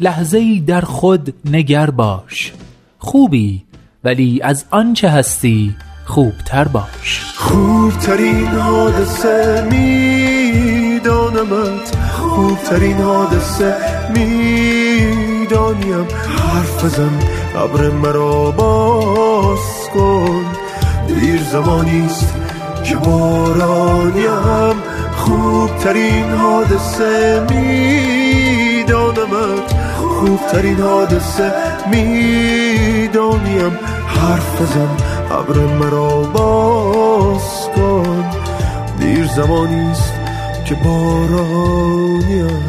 لحظه ای در خود نگر باش. خوبی ولی از آنچه هستی خوبتر باش. خوبترین حادثه میدانمت. خوبترین حادثه می‌دانیم. حرف زن قبر مرا باز کن. دیر زمانیست که بارانیم. خوبترین حادثه میدانمت. خوبترین حادثه می‌دانیم. حرف بزن ابر مرا باز کن. دیر زمانیست که بارانیم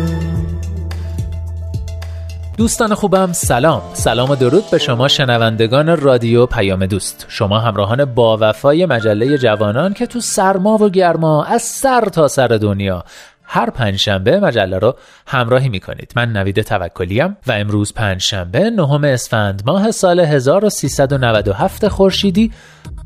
دوستان خوبم سلام. سلام و درود به شما شنوندگان رادیو پیام دوست. شما همراهان با وفای مجله جوانان که تو سرما و گرما از سر تا سر دنیا هر پنجشنبه مجله رو همراهی می‌کنید. من نوید توکلیم و امروز پنجشنبه نهم اسفند ماه سال 1397 خورشیدی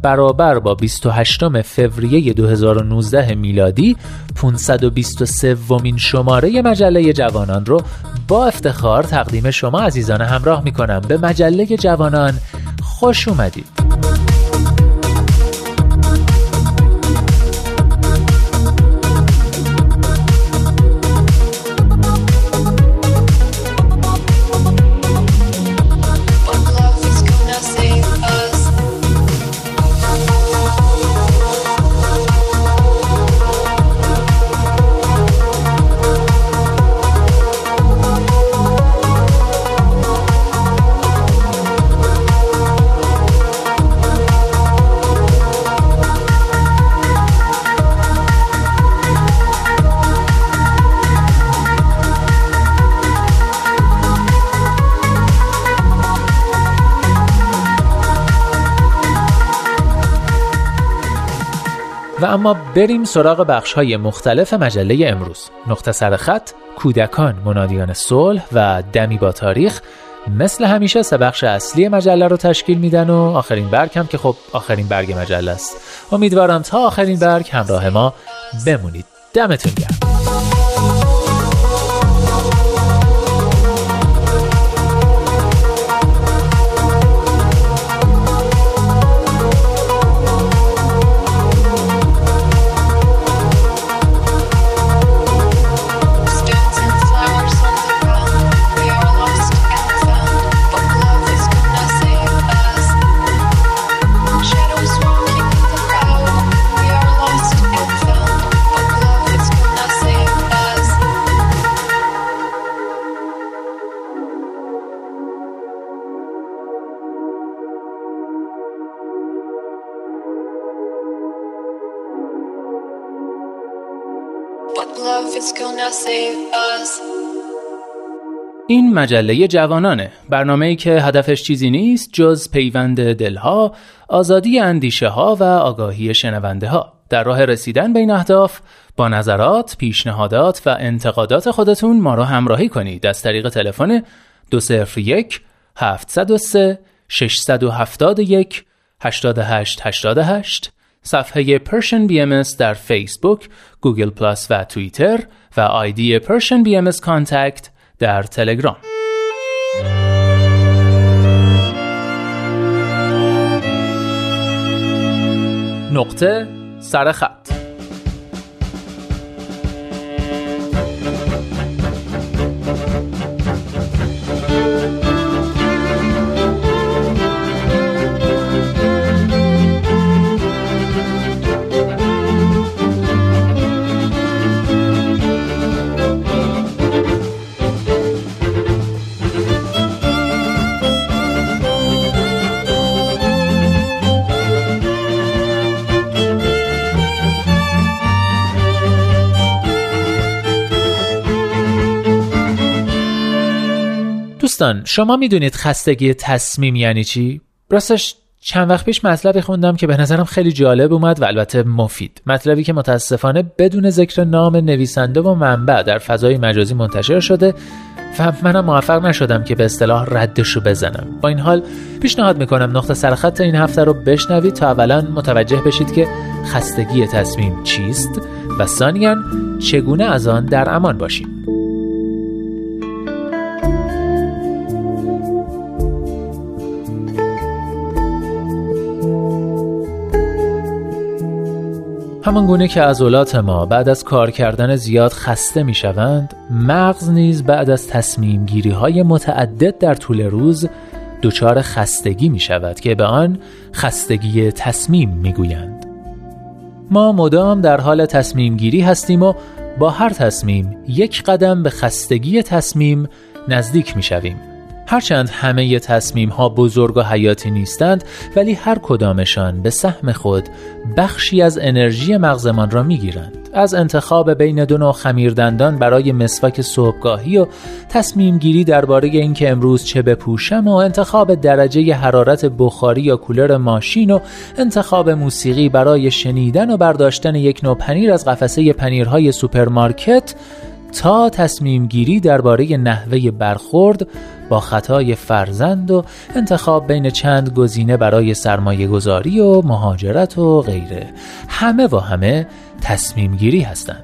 برابر با 28 فوریه 2019 میلادی 523 ومین شماره مجله جوانان رو با افتخار تقدیم شما عزیزان همراه می‌کنم. به مجله جوانان خوش اومدید. اما بریم سراغ بخش های مختلف مجله امروز. نقطه سر خط کودکان منادیان صلح و دمی با تاریخ. مثل همیشه سه بخش اصلی مجله رو تشکیل میدن و آخرین برگ هم که خب آخرین برگ مجله است. امیدوارم تا آخرین برگ همراه ما بمونید. دمتون گرم. این مجله جوانانه. برنامه ای که هدفش چیزی نیست جز پیوند دلها آزادی اندیشه ها و آگاهی شنونده ها. در راه رسیدن به این اهداف با نظرات، پیشنهادات و انتقادات خودتون ما را همراهی کنید. از طریق تلفن 201 703 671 8888 صفحه Persian BMS در فیسبوک، Google Plus و توییتر و ID Persian BMS contact در تلگرام. نقطه سرخط دوستان شما می‌دونید خستگی تصمیم یعنی چی؟ راستش چند وقت پیش مطلبی خوندم که به نظرم خیلی جالب اومد و البته مفید. مطلبی که متاسفانه بدون ذکر نام نویسنده و منبع در فضای مجازی منتشر شده و منم موفق نشدم که به اصطلاح ردشو بزنم. با این حال پیشنهاد می‌کنم نقطه سرخط این هفته رو بشنوید تا اولا متوجه بشید که خستگی تصمیم چیست و ثانیا چگونه از آن در امان باشیم. همان گونه که عضلات ما بعد از کار کردن زیاد خسته می شوند مغز نیز بعد از تصمیم گیری های متعدد در طول روز دچار خستگی می شود که به آن خستگی تصمیم می گویند. ما مدام در حال تصمیم گیری هستیم و با هر تصمیم یک قدم به خستگی تصمیم نزدیک می شویم. هرچند همه تصمیم ها بزرگ و حیاتی نیستند ولی هر کدامشان به سهم خود بخشی از انرژی مغزمان را می گیرند. از انتخاب بین دو نوع خمیردندان برای مسواک صبحگاهی و تصمیم گیری درباره اینکه امروز چه بپوشم و انتخاب درجه حرارت بخاری یا کولر ماشین و انتخاب موسیقی برای شنیدن و برداشتن یک نوع پنیر از قفسه پنیرهای سوپرمارکت تا تصمیم گیری درباره نحوه برخورد با خطای فرزند و انتخاب بین چند گزینه برای سرمایه گذاری و مهاجرت و غیره. همه و همه تصمیم گیری هستند.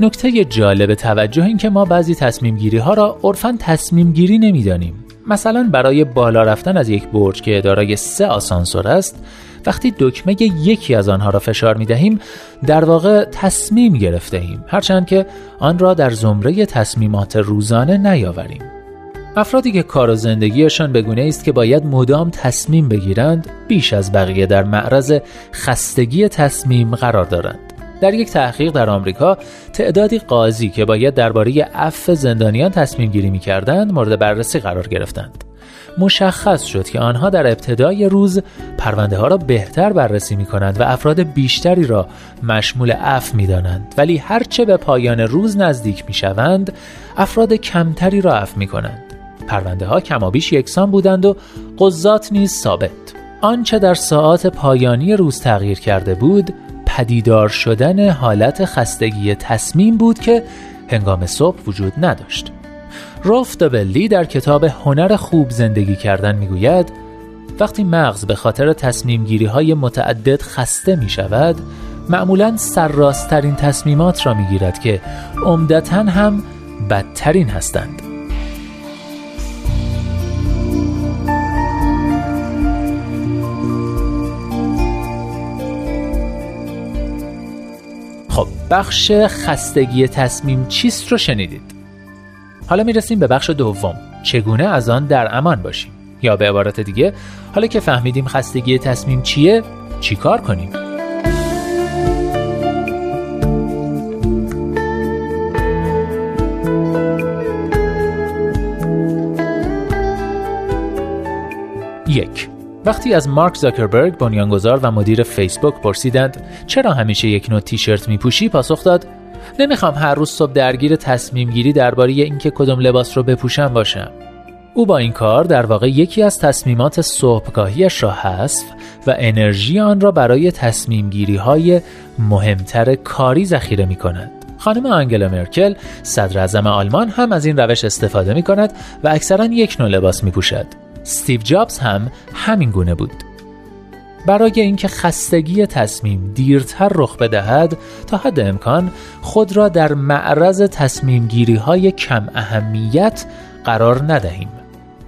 نکته جالب توجه این که ما بعضی تصمیم گیری ها را عرفا تصمیم گیری نمی‌دانیم. مثلا برای بالا رفتن از یک برج که دارای سه آسانسور است وقتی دکمه یکی از آنها را فشار می دهیم در واقع تصمیم گرفته ایم. هرچند که آن را در زمره تصمیمات روزانه نیاوریم. افرادی که کار و زندگیشان به گونه است که باید مدام تصمیم بگیرند بیش از بقیه در معرض خستگی تصمیم قرار دارند. در یک تحقیق در آمریکا تعدادی قاضی که باید درباره عفو زندانیان تصمیم گیری می کردند مورد بررسی قرار گرفتند. مشخص شد که آنها در ابتدای روز پرونده ها را بهتر بررسی می کنند و افراد بیشتری را مشمول اف می دانند ولی هرچه به پایان روز نزدیک می شوند افراد کمتری را اف می کنند پرونده ها کمابیش یکسان بودند و قضات نیز ثابت. آنچه در ساعات پایانی روز تغییر کرده بود پدیدار شدن حالت خستگی تصمیم بود که هنگام صبح وجود نداشت. رالف دابلی در کتاب هنر خوب زندگی کردن می‌گوید وقتی مغز به خاطر تصمیم گیری های متعدد خسته می شود معمولا سرراستترین تصمیمات را می گیرد که عمدتا هم بدترین هستند. خب بخش خستگی تصمیم چیست رو شنیدید؟ حالا می‌رسیم به بخش دوم. چگونه از آن در امان باشیم؟ یا به عبارت دیگه حالا که فهمیدیم خستگی تصمیم چیه چیکار کنیم؟ یک. وقتی از مارک زاکربرگ بنیانگذار و مدیر فیسبوک پرسیدند چرا همیشه یک نوع تیشرت میپوشی پاسخ داد نمی‌خوام هر روز صبح درگیر تصمیم گیری درباره اینکه کدوم لباس رو بپوشم باشم او با این کار در واقع یکی از تصمیمات صبحگاهیش را حذف و انرژی آن را برای تصمیم گیری های مهمتر کاری ذخیره می کند. خانم آنگلا مرکل صدر آلمان هم از این روش استفاده می کند و اکثرا یک نوع لباس می پوشد. استیو جابز هم همین گونه بود. برای اینکه خستگی تصمیم دیرتر رخ بدهد تا حد امکان خود را در معرض تصمیم گیری های کم اهمیت قرار ندهیم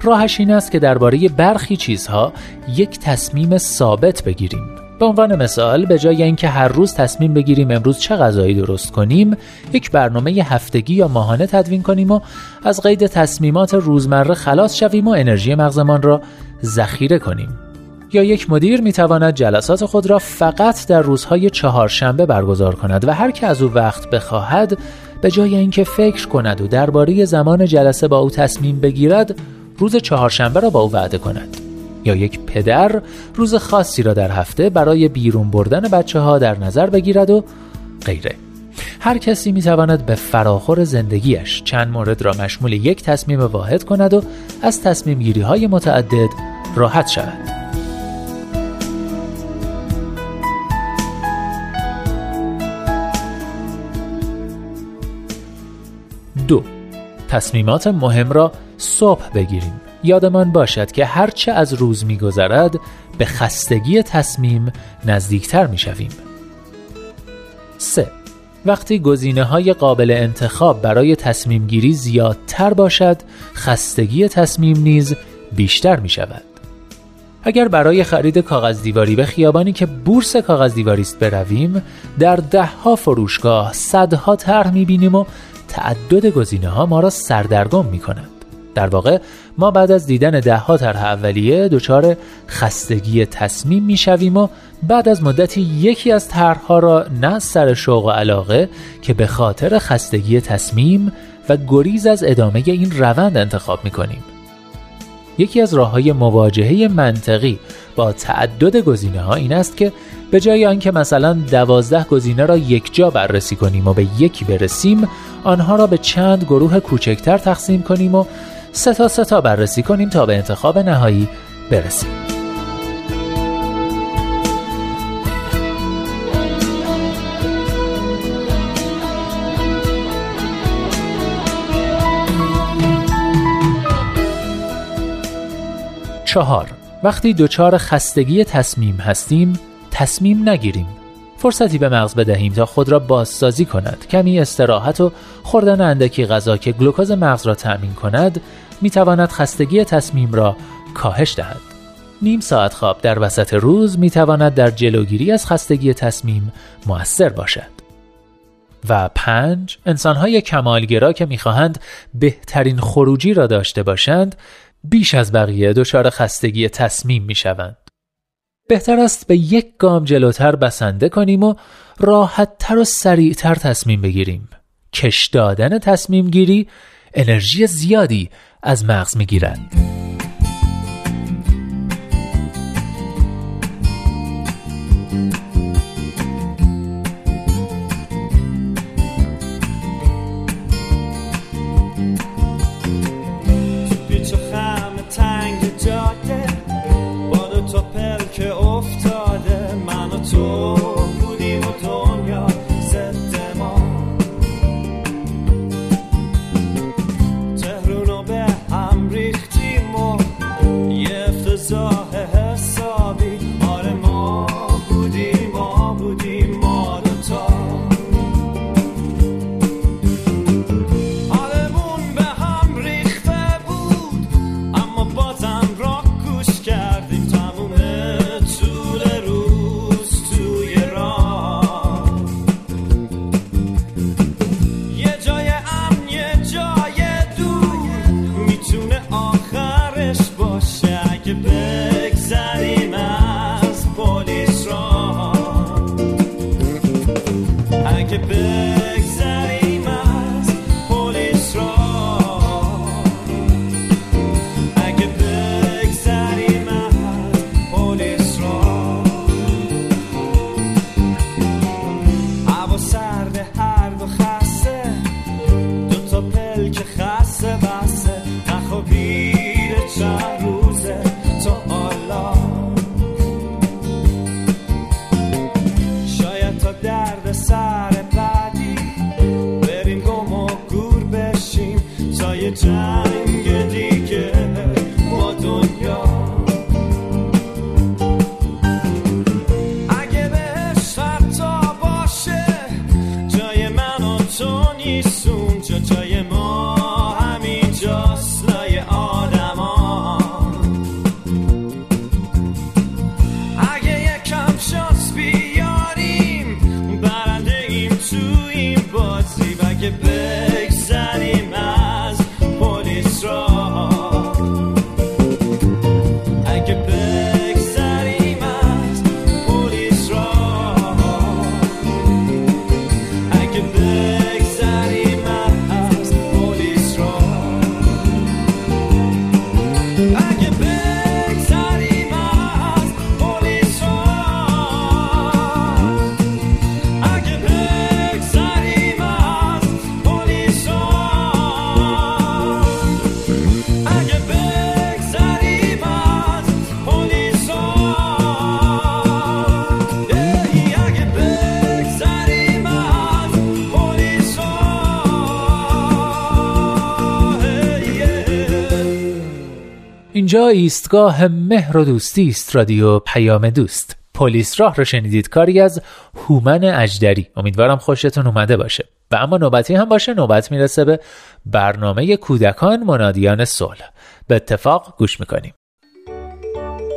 راهش این است که درباره برخی چیزها یک تصمیم ثابت بگیریم به عنوان مثال به جای اینکه هر روز تصمیم بگیریم امروز چه غذایی درست کنیم یک برنامه هفتگی یا ماهانه تدوین کنیم و از قید تصمیمات روزمره خلاص شویم و انرژی مغزمان را ذخیره کنیم. یا یک مدیر می تواند جلسات خود را فقط در روزهای چهارشنبه برگزار کند و هر که از او وقت بخواهد به جای اینکه فکر کند و درباره زمان جلسه با او تصمیم بگیرد روز چهارشنبه را با او وعده کند. یا یک پدر روز خاصی را در هفته برای بیرون بردن بچه ها در نظر بگیرد و غیره هر کسی می تواند به فراخور زندگیش چند مورد را مشمول یک تصمیم واحد کند و از تصمیم گیری های متعدد راحت شود. دو تصمیمات مهم را صبح بگیریم یادمان باشد که هرچه از روز میگذرد به خستگی تصمیم نزدیکتر می‌شویم. 3. وقتی گزینه های قابل انتخاب برای تصمیم گیری زیادتر باشد خستگی تصمیم نیز بیشتر می شود. اگر برای خرید کاغذ دیواری به خیابانی که بورس کاغذ دیواری است برویم در دهها فروشگاه صدها طرح می‌بینیم و تعدد گزینه ها ما را سردرگم می کند. در واقع ما بعد از دیدن ده ها طرح اولیه دچار خستگی تصمیم می‌شویم و بعد از مدتی یکی از طرحها را نه سر شوق و علاقه که به خاطر خستگی تصمیم و گریز از ادامه این روند انتخاب می‌کنیم. یکی از راه های مواجهه منطقی با تعدد گزینه ها این است که به جای آنکه مثلا دوازده گزینه را یک جا بررسی کنیم و به یکی برسیم آنها را به چند گروه کوچکتر تقسیم کنیم و سه تا سه تا بررسی کنیم تا به انتخاب نهایی برسیم. چهار. وقتی دچار خستگی تصمیم هستیم تصمیم نگیریم. فرصتی به مغز بدهیم تا خود را بازسازی کند. کمی استراحت و خوردن اندکی غذا که گلوکوز مغز را تأمین کند می تواند خستگی تصمیم را کاهش دهد. نیم ساعت خواب در وسط روز می تواند در جلوگیری از خستگی تصمیم موثر باشد. و پنج انسانهای کمالگرا که می‌خواهند بهترین خروجی را داشته باشند بیش از بقیه دچار خستگی تصمیم می‌شوند. بهتر است به یک گام جلوتر بسنده کنیم و راحتتر و سریعتر تصمیم بگیریم. کش دادن تصمیم گیری انرژی زیادی از مغز می‌گیرد. اینجا ایستگاه مهر و دوستی است رادیو پیام دوست. پلیس راه رو شنیدید کاری از هومن اجدری. امیدوارم خوشتون اومده باشه. و اما نوبتی هم باشه نوبت می‌رسه به برنامه کودکان منادیان صلح. به اتفاق گوش می‌کنیم.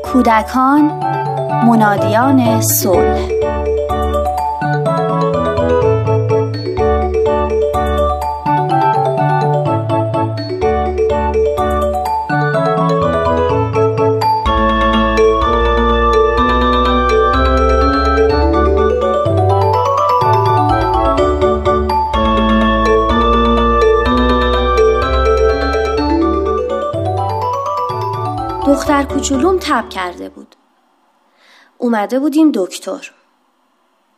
کودکان منادیان صلح. دختر کوچولوم تب کرده بود. اومده بودیم دکتر.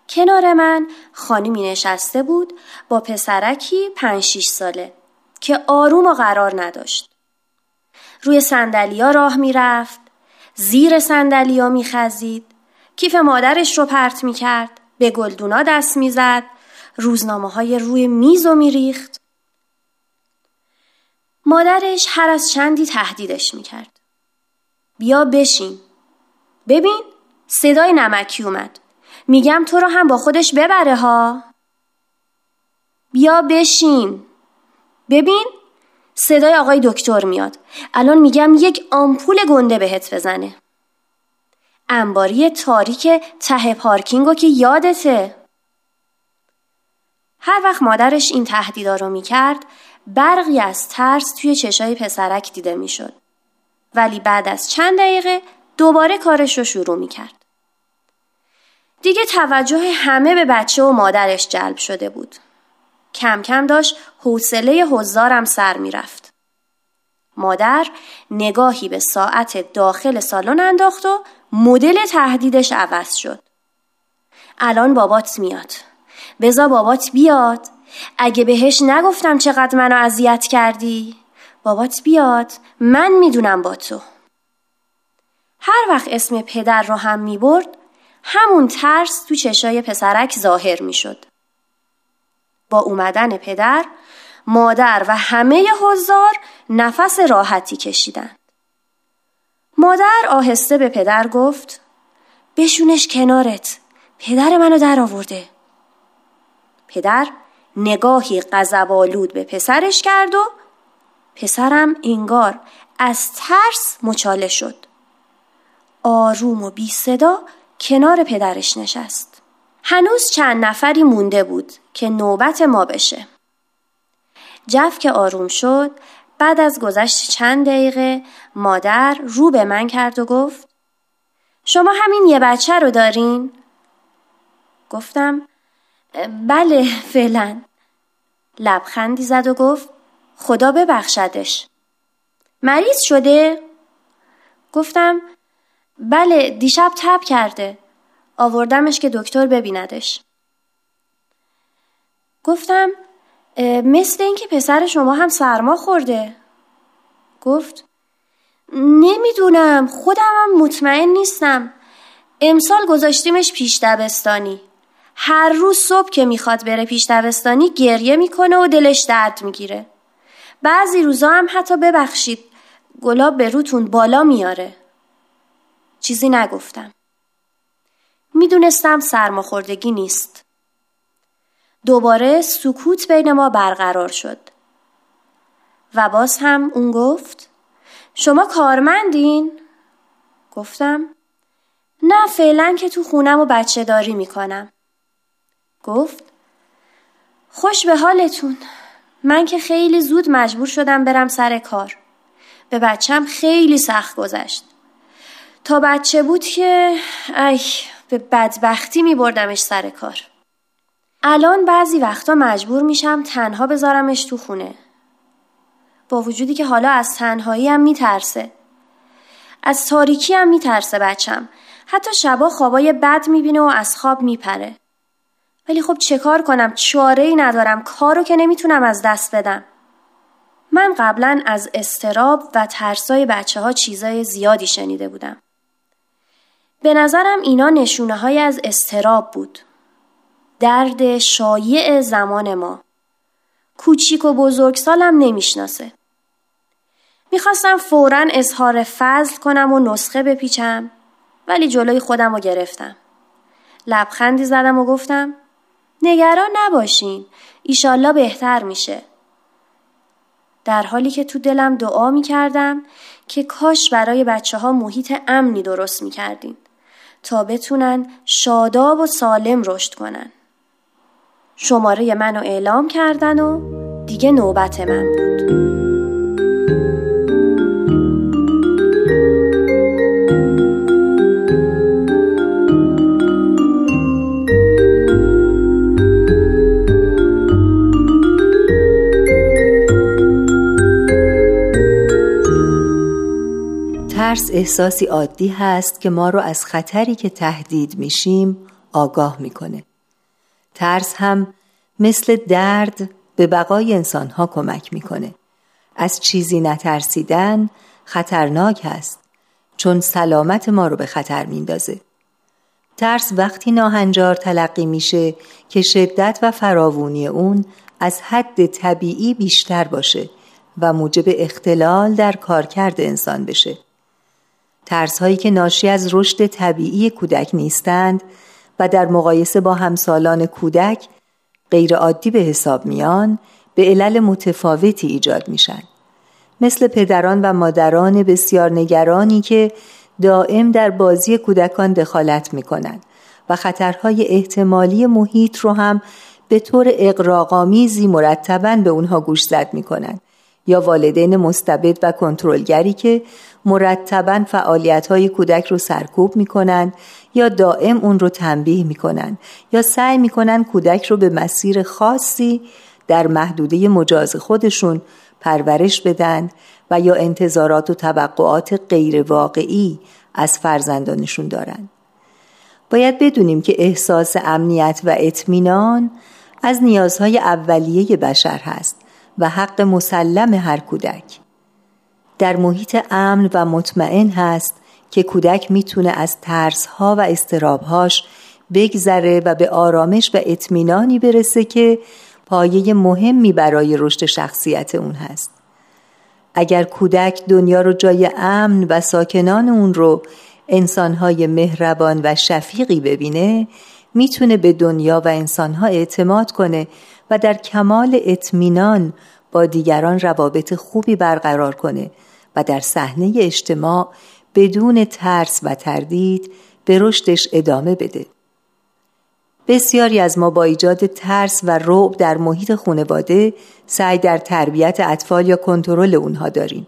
کنار من خانمی نشسته بود با پسرکی پنج شیش ساله که آروم و قرار نداشت. روی سندلیا راه می‌رفت، زیر سندلیا میخزید، کیف مادرش رو پرت می‌کرد، به گلدونا دست می‌زد، روزنامه های روی میز و میریخت. مادرش هر از چندی تهدیدش می‌کرد. بیا بشین. ببین صدای نمکی اومد. میگم تو رو هم با خودش ببره ها. بیا بشین. ببین صدای آقای دکتر میاد. الان میگم یک آمپول گنده بهت بزنه. انباری تاریک ته پارکینگو که یادته. هر وقت مادرش این تهدیدا رو می‌کرد برقی از ترس توی چشای پسرک دیده می‌شد. ولی بعد از چند دقیقه دوباره کارش رو شروع می کرد. دیگه توجه همه به بچه و مادرش جلب شده بود. کم کم داشت حوصله حضارم سر می رفت. مادر نگاهی به ساعت داخل سالن انداخت و مدل تهدیدش عوض شد. الان بابات میاد. بزا بابات بیاد. اگه بهش نگفتم چقدر منو اذیت کردی بابات بیاد من می‌دونم با تو. هر وقت اسم پدر رو هم می‌برد همون ترس تو چشای پسرک ظاهر می‌شد. با اومدن پدر مادر و همه حضار نفس راحتی کشیدند. مادر آهسته به پدر گفت بشونش کنارت پدر منو در آورده پدر نگاهی غضبآلود به پسرش کرد و پسرم انگار از ترس مچاله شد. آروم و بی صدا کنار پدرش نشست. هنوز چند نفری مونده بود که نوبت ما بشه. جف که آروم شد بعد از گذشت چند دقیقه مادر رو به من کرد و گفت شما همین یه بچه رو دارین؟ گفتم بله فعلا لبخندی زد و گفت خدا ببخشدش. مریض شده؟ گفتم بله دیشب تب کرده. آوردمش که دکتر ببیندش. گفتم مثل اینکه پسر شما هم سرما خورده. گفت نمی‌دونم خودم هم مطمئن نیستم. امسال گذاشتیمش پیش دبستانی. هر روز صبح که می‌خواد بره پیش دبستانی گریه می‌کنه و دلش درد می‌گیره. بعضی روزا هم حتی ببخشید. گلاب به روتون بالا میاره. چیزی نگفتم. می‌دونستم سرماخوردگی نیست. دوباره سکوت بین ما برقرار شد. و باز هم اون گفت شما کارمندین؟ گفتم نه فعلا که تو خونم و بچه داری می‌کنم. گفت خوش به حالتون. من که خیلی زود مجبور شدم برم سر کار. به بچم خیلی سخت گذشت. تا بچه بود که ای به بدبختی می بردمش سر کار. الان بعضی وقتا مجبور میشم تنها بذارمش تو خونه. با وجودی که حالا از تنهایی هم میترسه. از تاریکی هم میترسه بچم. حتی شبا خوابای بد می‌بینه و از خواب میپره. ولی خب چه کار کنم؟ چاره ای ندارم. کارو که نمی‌تونم از دست بدم. من قبلا از استراب و ترسای بچه ها چیزای زیادی شنیده بودم. به نظرم اینا نشونه های از استراب بود. درد شایع زمان ما. کوچیک و بزرگسالم نمی‌شناسه. می‌خواستم فورا اظهار فضل کنم و نسخه بپیچم ولی جلوی خودم رو گرفتم. لبخندی زدم و گفتم نگران نباشین ایشالله بهتر میشه. در حالی که تو دلم دعا می‌کردم که کاش برای بچه ها محیط امنی درست می‌کردین تا بتونن شاداب و سالم رشد کنن. شماره منو اعلام کردن و دیگه نوبت من بود. ترس احساسی عادی هست که ما رو از خطری که تهدید میشیم آگاه می‌کنه. ترس هم مثل درد به بقای انسان ها کمک می‌کنه. از چیزی نترسیدن خطرناک هست چون سلامت ما رو به خطر میندازه. ترس وقتی ناهنجار تلقی میشه که شدت و فراوونی اون از حد طبیعی بیشتر باشه و موجب اختلال در کارکرد انسان بشه. ترس هایی که ناشی از رشد طبیعی کودک نیستند و در مقایسه با همسالان کودک غیر عادی به حساب میان به علل متفاوتی ایجاد میشن. مثل پدران و مادران بسیار نگرانی که دائم در بازی کودکان دخالت می‌کنند و خطرهای احتمالی محیط رو هم به طور اقراقامیزی مرتبا به اونها گوش زد می‌کنند. یا والدین مستبد و کنترلگری که مرتبا فعالیت های کودک رو سرکوب می کنند یا دائم اون رو تنبیه می کنند یا سعی می کنند کودک رو به مسیر خاصی در محدوده مجاز خودشون پرورش بدن و یا انتظارات و توقعات غیر واقعی از فرزندانشون دارند. باید بدونیم که احساس امنیت و اطمینان از نیازهای اولیه بشر هست و حق مسلم هر کودک. در محیط امن و مطمئن هست که کودک می‌تونه از ترسها و استرابهاش بگذره و به آرامش و اطمینانی برسه که پایه مهمی برای رشد شخصیت اون هست. اگر کودک دنیا رو جای امن و ساکنان اون رو انسانهای مهربان و شفیقی ببینه می‌تونه به دنیا و انسانها اعتماد کنه و در کمال اطمینان با دیگران روابط خوبی برقرار کنه و در صحنه اجتماع بدون ترس و تردید به رشدش ادامه بده. بسیاری از ما با ایجاد ترس و رعب در محیط خانواده سعی در تربیت اطفال یا کنترل اونها داریم.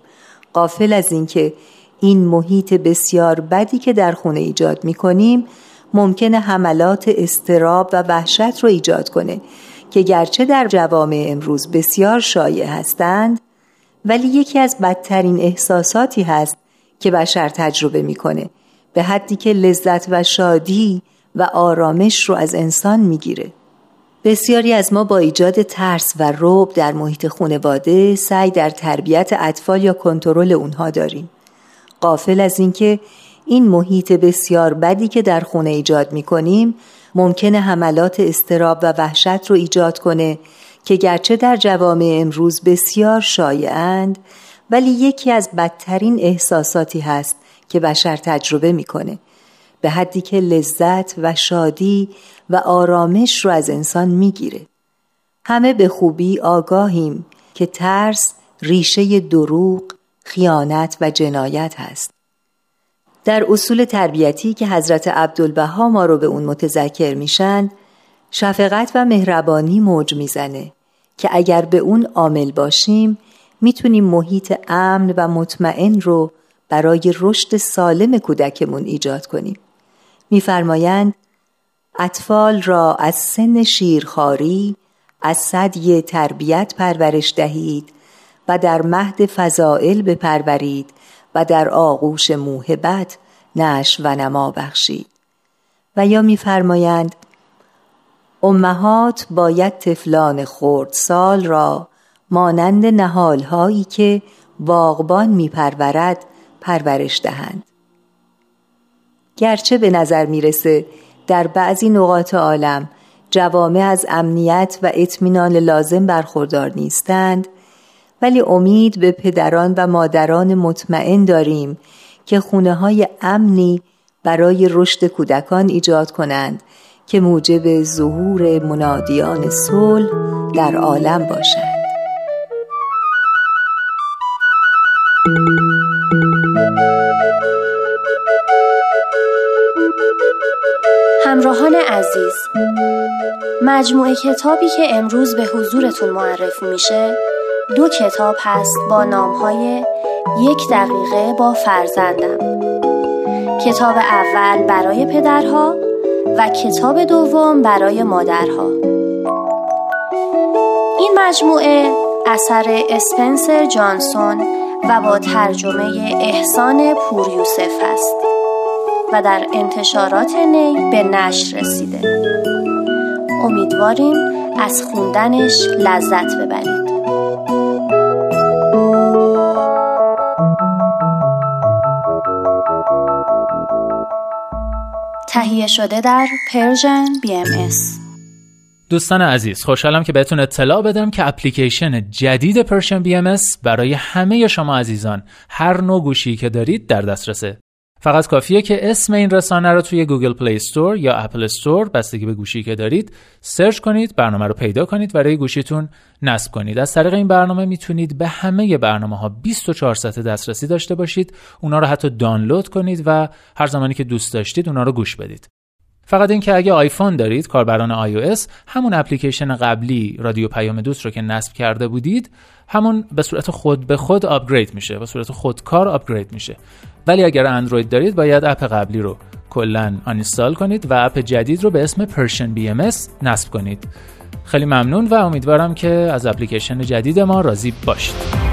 قافل از اینکه این محیط بسیار بدی که در خونه ایجاد می کنیم ممکنه حملات استراب و وحشت رو ایجاد کنه که گرچه در جوامع امروز بسیار شایع هستند ولی یکی از بدترین احساساتی هست که بشر تجربه می‌کنه. به حدی که لذت و شادی و آرامش رو از انسان می‌گیره. بسیاری از ما با ایجاد ترس و روب در محیط خانواده سعی در تربیت اطفال یا کنترل اونها داریم. قافل از اینکه این محیط بسیار بدی که در خونه ایجاد می‌کنیم ممکنه حملات استراب و وحشت رو ایجاد کنه که گرچه در جوامع امروز بسیار شایعند ولی یکی از بدترین احساساتی هست که بشر تجربه می‌کنه. به حدی که لذت و شادی و آرامش رو از انسان می‌گیره. همه به خوبی آگاهیم که ترس ریشه دروغ، خیانت و جنایت هست. در اصول تربیتی که حضرت عبدالبها ما رو به اون متذکر میشن شفقت و مهربانی موج می‌زنه که اگر به اون عامل باشیم می‌تونیم محیط امن و مطمئن رو برای رشد سالم کودکمون ایجاد کنیم. میفرمایند اطفال را از سن شیرخواری از صدی تربیت پرورش دهید و در مهد فضائل بپرورید و در آغوش موهبت نش و نما بخشید و یا میفرمایند امهات باید طفلان خورد سال را مانند نهالهایی که باغبان میپرورد پرورش دهند. گرچه به نظر می‌رسه در بعضی نقاط عالم جوامع از امنیت و اطمینان لازم برخوردار نیستند ولی امید به پدران و مادران مطمئن داریم که خونه های امنی برای رشد کودکان ایجاد کنند که موجب ظهور منادیان صلح در عالم باشند. همراهان عزیز مجموعه کتابی که امروز به حضورتون معرفی میشه دو کتاب هست با نامهای یک دقیقه با فرزندم. کتاب اول برای پدرها و کتاب دوم برای مادرها. این مجموعه اثر اسپنسر جانسون و با ترجمه احسان پوریوسف است. و در انتشارات نی به نشر رسیده. امیدواریم از خوندنش لذت ببرید. تهیه شده در Persian BMS دوستان عزیز خوشحالم که بهتون اطلاع بدم که اپلیکیشن جدید Persian BMS برای همه شما عزیزان هر نوع گوشی که دارید در دسترسه. فقط کافیه که اسم این رسانه رو توی Google Play Store یا Apple Store بستگی به گوشی که دارید search کنید برنامه رو پیدا کنید و روی گوشیتون نصب کنید. از طریق این برنامه می‌تونید به همه برنامه ها 24 ساعت دسترسی داشته باشید. اونا رو حتی دانلود کنید و هر زمانی که دوست داشتید اونا رو گوش بدید. فقط اینکه اگه آیفون دارید کاربران iOS همون اپلیکیشن قبلی رادیو پیام دوست رو که نصب کرده بودید همون به صورت خود به خود آپگرید میشه به صورت خودکار آپگرید میشه. ولی اگر اندروید دارید باید اپ قبلی رو کلا آنستال کنید و اپ جدید رو به اسم پرشن BMS نصب کنید. خیلی ممنون و امیدوارم که از اپلیکیشن جدید ما راضی باشید.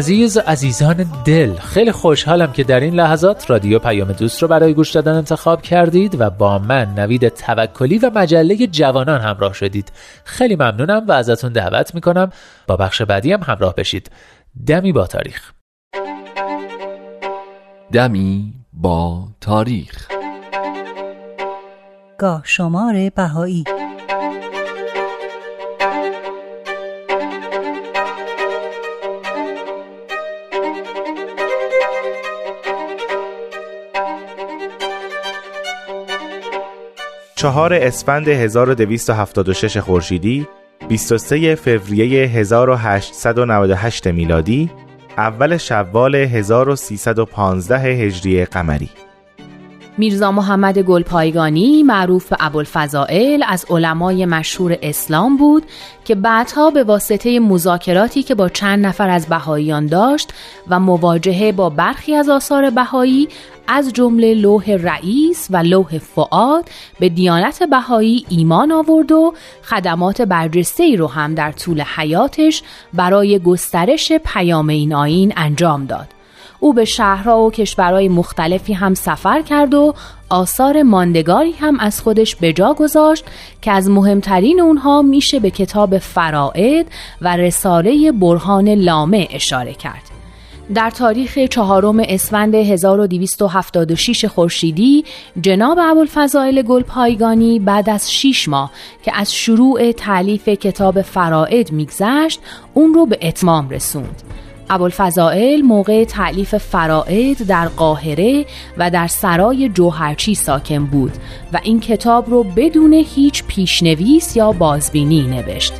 عزیز عزیزان دل خیلی خوشحالم که در این لحظات رادیو پیام دوست رو برای گوش دادن انتخاب کردید و با من نوید توکلی و مجله جوانان همراه شدید. خیلی ممنونم و ازتون دعوت می‌کنم. با بخش بعدی هم همراه بشید. دمی با تاریخ. دمی با تاریخ. گاه شمار بهایی. 4 اسفند 1276 خورشیدی 23 فوریه 1898 میلادی اول شوال 1315 هجری قمری. میرزا محمد گلپایگانی معروف به ابوالفضائل از علمای مشهور اسلام بود که بعدها به واسطه مذاکراتی که با چند نفر از بهاییان داشت و مواجهه با برخی از آثار بهایی از جمله لوح رئیس و لوح فعاد به دیانت بهایی ایمان آورد و خدمات برجسته ای رو هم در طول حیاتش برای گسترش پیام این آین انجام داد. او به شهرها و کشورهای مختلفی هم سفر کرد و آثار ماندگاری هم از خودش به جا گذاشت که از مهمترین اونها میشه به کتاب فرائد و رساله برهان لامه اشاره کرد. در تاریخ چهارم اسفند 1276 خورشیدی جناب ابوالفضائل گلپایگانی بعد از 6 ماه که از شروع تعلیف کتاب فرائد میگذشت اون رو به اتمام رسوند ابوالفضائل موقع تعلیف فرائد در قاهره و در سرای جوهرچی ساکن بود و این کتاب رو بدون هیچ پیشنویس یا بازبینی نوشت.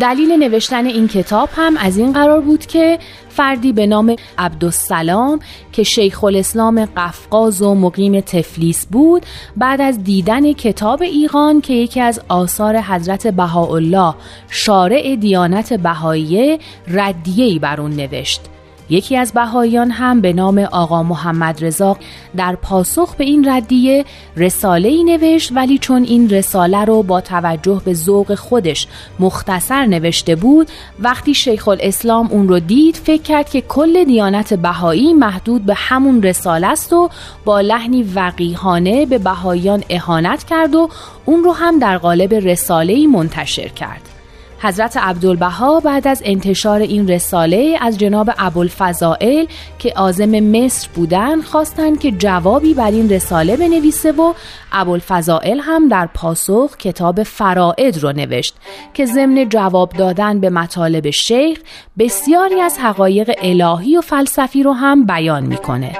دلیل نوشتن این کتاب هم از این قرار بود که فردی به نام عبدالسلام که شیخ الاسلام قفقاز و مقیم تفلیس بود بعد از دیدن کتاب ایقان که یکی از آثار حضرت بهاءالله شارع دیانت بهاییه ردیه‌ای بر اون نوشت. یکی از بهاییان هم به نام آقا محمد رضا در پاسخ به این ردیه رساله ای نوشت ولی چون این رساله رو با توجه به ذوق خودش مختصر نوشته بود وقتی شیخ الاسلام اون رو دید فکر کرد که کل دیانت بهایی محدود به همون رساله است و با لحنی وقیهانه به بهاییان اهانت کرد و اون رو هم در قالب رساله منتشر کرد. حضرت عبدالبها بعد از انتشار این رساله از جناب ابوالفضائل که عازم مصر بودند خواستند که جوابی بر این رساله بنویسه و ابوالفضائل هم در پاسخ کتاب فرائد رو نوشت که ضمن جواب دادن به مطالب شیخ بسیاری از حقایق الهی و فلسفی رو هم بیان می‌کنه.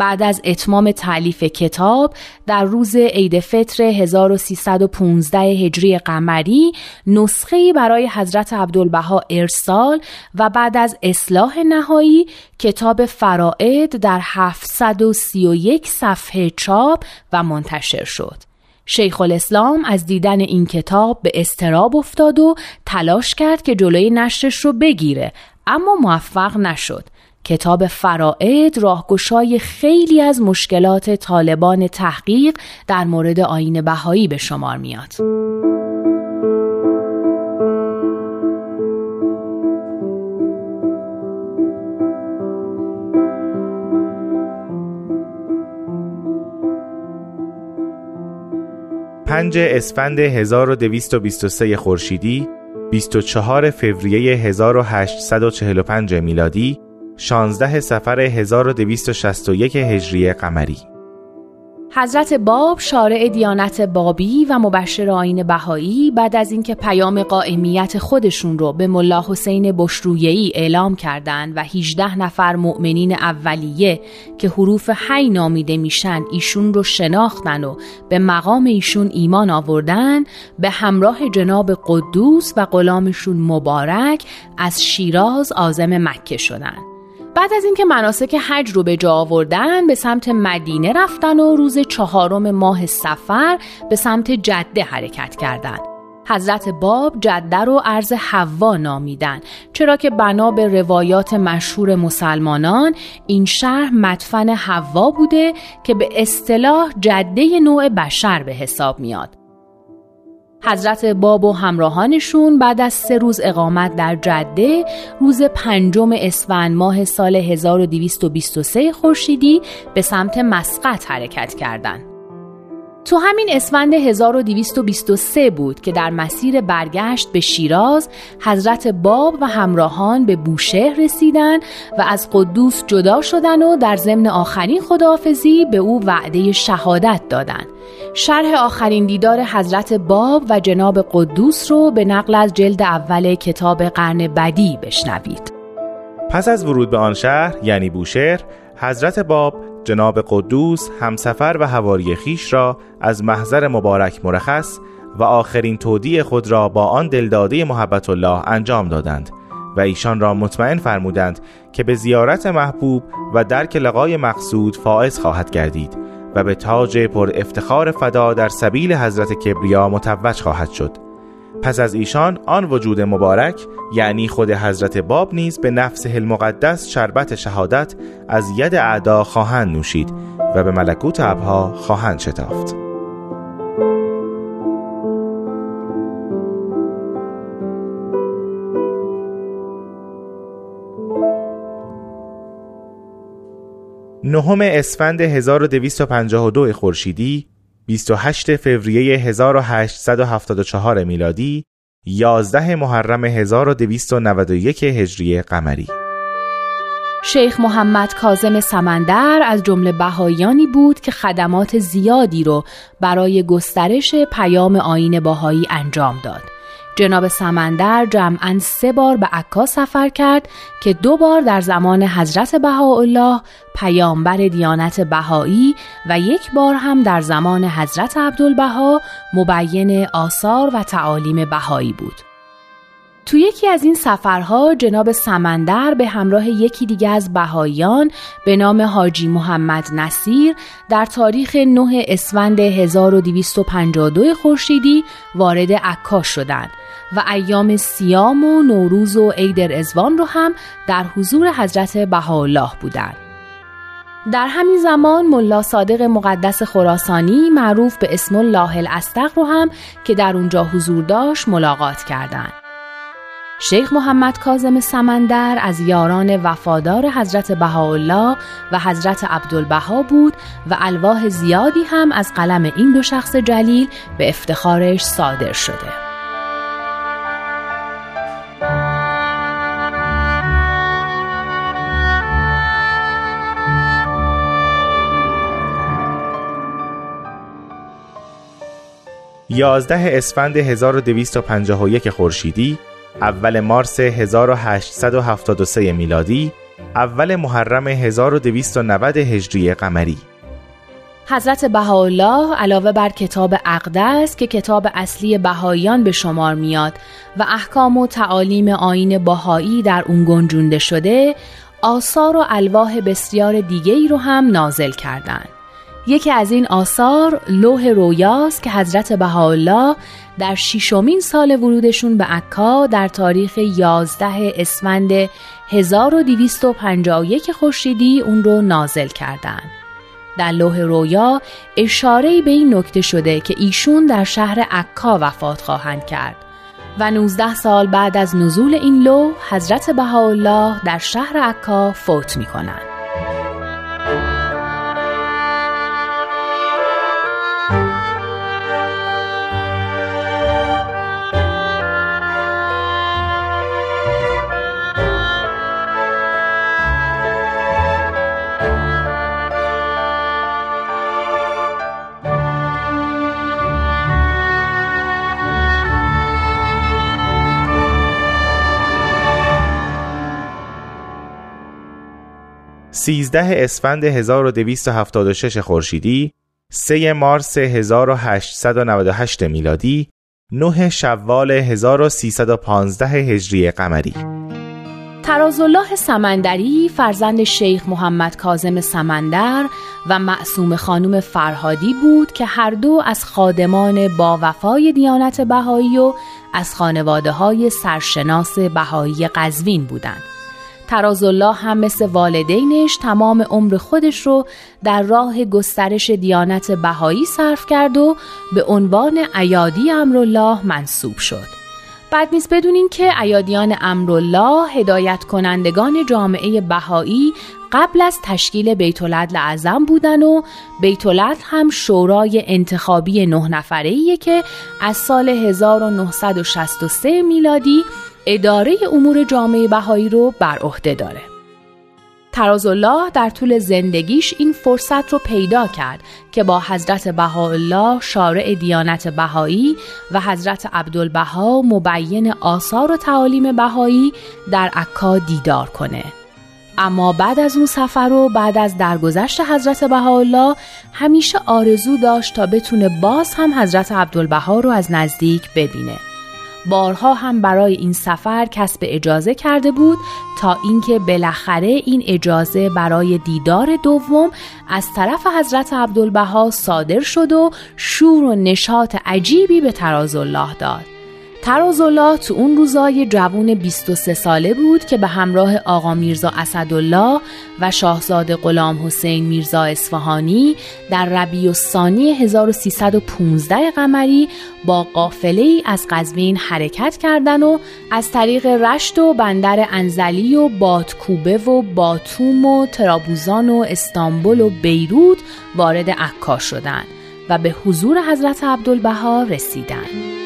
بعد از اتمام تعلیف کتاب در روز عید فطر 1315 هجری قمری نسخه برای حضرت عبدالبها ارسال و بعد از اصلاح نهایی کتاب فرائد در 731 صفحه چاپ و منتشر شد. شیخ الاسلام از دیدن این کتاب به استراب افتاد و تلاش کرد که جلوی نشرش رو بگیره اما موفق نشد کتاب فرائد راهگشای خیلی از مشکلات طالبان تحقیق در مورد آین بهایی به شمار میاد. پنج اسفند 1223 خورشیدی 24 فوریه 1845 میلادی 16 سفر 1261 هجری قمری حضرت باب شارع دیانت بابی و مبشر آین بهایی بعد از اینکه پیام قائمیت خودشون رو به ملا حسین بشرویهی اعلام کردند و 18 نفر مؤمنین اولیه که حروف حی نامیده میشن ایشون رو شناختن و به مقام ایشون ایمان آوردن به همراه جناب قدوس و غلامشون مبارک از شیراز آزم مکه شدند. بعد از اینکه مناسک حج رو به جا آوردن به سمت مدینه رفتن و روز چهارم ماه سفر به سمت جده حرکت کردند. حضرت باب جده رو عرض حوا نامیدن چرا که بنا به روایات مشهور مسلمانان این شهر مدفن حوا بوده که به اصطلاح جده نوع بشر به حساب میاد حضرت باب و همراهانشون بعد از سه روز اقامت در جده روز پنجم اسفند ماه سال 1223 خورشیدی به سمت مسقط حرکت کردند. تو همین اسفند 1223 بود که در مسیر برگشت به شیراز حضرت باب و همراهان به بوشهر رسیدن و از قدوس جدا شدن و در ضمن آخرین خداحافظی به او وعده شهادت دادند. شرح آخرین دیدار حضرت باب و جناب قدوس رو به نقل از جلد اول کتاب قرن بدی بشنوید. پس از ورود به آن شهر یعنی بوشهر حضرت باب جناب قدوس همسفر و هواری خیش را از محضر مبارک مرخص و آخرین تودی خود را با آن دلداده محبت الله انجام دادند و ایشان را مطمئن فرمودند که به زیارت محبوب و درک لقای مقصود فائز خواهد گردید و به تاج پر افتخار فدا در سبیل حضرت کبریا متوج خواهد شد. پس از ایشان آن وجود مبارک یعنی خود حضرت باب نیز به نفس المقدس شربت شهادت از ید اعدا خواهند نوشید و به ملکوت ابها خواهند شتافت. نهم اسفند 1252 خورشیدی 28 فوریه 1874 میلادی 11 محرم 1291 هجری قمری شیخ محمد کازم سمندر از جمله بهاییانی بود که خدمات زیادی رو برای گسترش پیام آین باهایی انجام داد. جناب سمندر جمعا سه بار به عکا سفر کرد که دو بار در زمان حضرت بهاءالله پیامبر دیانت بهایی و یک بار هم در زمان حضرت عبدالبها مبین آثار و تعالیم بهایی بود. تو یکی از این سفرها جناب سمندر به همراه یکی دیگه از بهاییان به نام حاجی محمد نصیر در تاریخ 9 اسفند 1252 خورشیدی وارد عکاش شدند و ایام سیام و نوروز و عید رزوان رو هم در حضور حضرت بهاءالله بودند. در همین زمان ملا صادق مقدس خراسانی معروف به اسم الله الاستق رو هم که در اونجا حضور داشت ملاقات کردند. شیخ محمد کاظم سمندر از یاران وفادار حضرت بهاءالله و حضرت عبدالبها بود و الواح زیادی هم از قلم این دو شخص جلیل به افتخارش صادر شده. یازده اسفند 1251 خورشیدی اول مارس 1873 میلادی اول محرم 1290 هجری قمری حضرت بهاءالله علاوه بر کتاب اقدس که کتاب اصلی بهاییان به شمار میاد و احکام و تعالیم آین بهایی در اون گنجونده شده آثار و الواح بسیار دیگه ای رو هم نازل کردند. یکی از این آثار لوح رویاست که حضرت بهاءالله در ششمین سال ورودشون به عکا در تاریخ 11 اسفند 1251 خورشیدی اون رو نازل کردند. در لوح رویا اشاره به این نکته شده که ایشون در شهر عکا وفات خواهند کرد و 19 سال بعد از نزول این لوح حضرت بهاءالله در شهر عکا فوت می کنند. سیزده اسفند 1276 خورشیدی 3 مارس 1898 میلادی 9 شوال 1315 هجری قمری ترازالله سمندری فرزند شیخ محمد کازم سمندر و معصوم خانم فرهادی بود که هر دو از خادمان با وفای دیانت بهایی و از خانواده های سرشناس بهایی قزوین بودند. ترازالله هم مثل والدینش تمام عمر خودش رو در راه گسترش دیانت بهایی صرف کرد و به عنوان ایادی امرالله منصوب شد. بعد نیست بدونین که ایادیان امرالله هدایت کنندگان جامعه بهایی قبل از تشکیل بیت اعظم بودن و بیت هم شورای انتخابی نه نفره که از سال 1963 میلادی اداره امور جامعه بهایی رو بر عهده داره. الله در طول زندگیش این فرصت رو پیدا کرد که با حضرت بهاءالله شارع دیانت بهایی و حضرت عبدالبها مبین آثار و تعالیم بهایی در عکا دیدار کنه. اما بعد از اون سفر و بعد از درگذشت حضرت بهاءالله همیشه آرزو داشت تا بتونه باز هم حضرت عبدالبها رو از نزدیک ببینه. بارها هم برای این سفر کسب اجازه کرده بود تا اینکه بالاخره این اجازه برای دیدار دوم از طرف حضرت عبدالبها صادر شد و شور و نشاط عجیبی به تراز الله داد. ترازالله تو اون روزای جوون 23 ساله بود که به همراه آقا میرزا اسدالله و شاهزاده غلام حسین میرزا اصفهانی در ربیع الثانی 1315 قمری با قافله ای از قزوین حرکت کردند و از طریق رشت و بندر انزلی و بادکوبه و باتوم و ترابوزان و استانبول و بیروت وارد عکا شدند و به حضور حضرت عبدالبها رسیدند.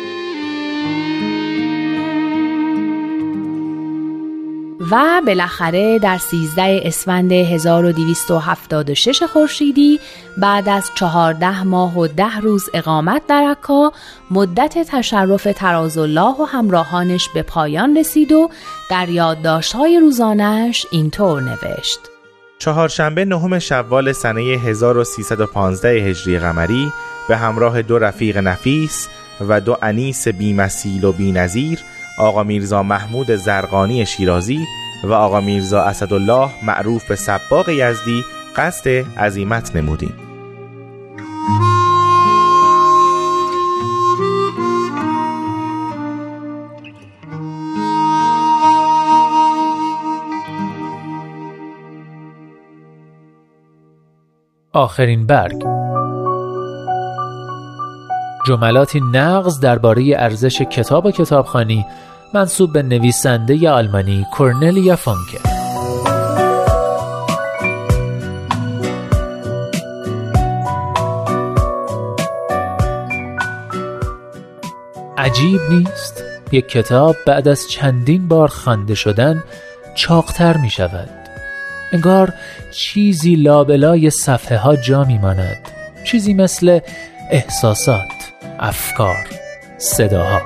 و بالاخره در 13 اسفند 1276 خورشیدی بعد از 14 ماه و ده روز اقامت در عکا مدت تشرف ترازالله و همراهانش به پایان رسید و در یادداشت‌های روزانش اینطور نوشت. چهارشنبه نهم شوال سنه 1315 هجری قمری به همراه دو رفیق نفیس و دو انیس بیمسیل و بینظیر آقا میرزا محمود زرقانی شیرازی و آقا میرزا اسدالله معروف به سباق یزدی قصد عزیمت نمودیم. آخرین برگ. جملاتی نقض درباره ارزش کتاب و کتابخانی منصوب به نویسنده آلمانی کورنلیا فانکه عجیب نیست یک کتاب بعد از چندین بار خوانده شدن چاقتر می شود انگار چیزی لابلای صفحه ها جا می ماند چیزی مثل احساسات. افکار. صداها.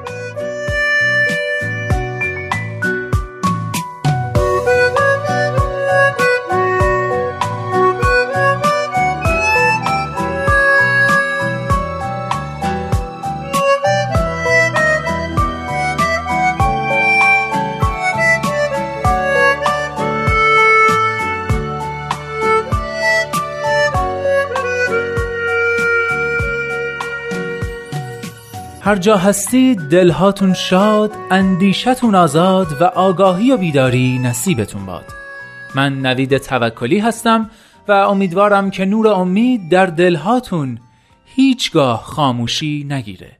هر جا هستید دلهاتون شاد اندیشتون آزاد و آگاهی و بیداری نصیبتون باد. من نوید توکلی هستم و امیدوارم که نور امید در دلهاتون هیچگاه خاموشی نگیره.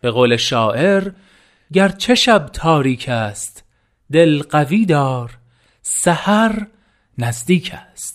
به قول شاعر گرچه شب تاریک است دل قوی دار سحر نزدیک است.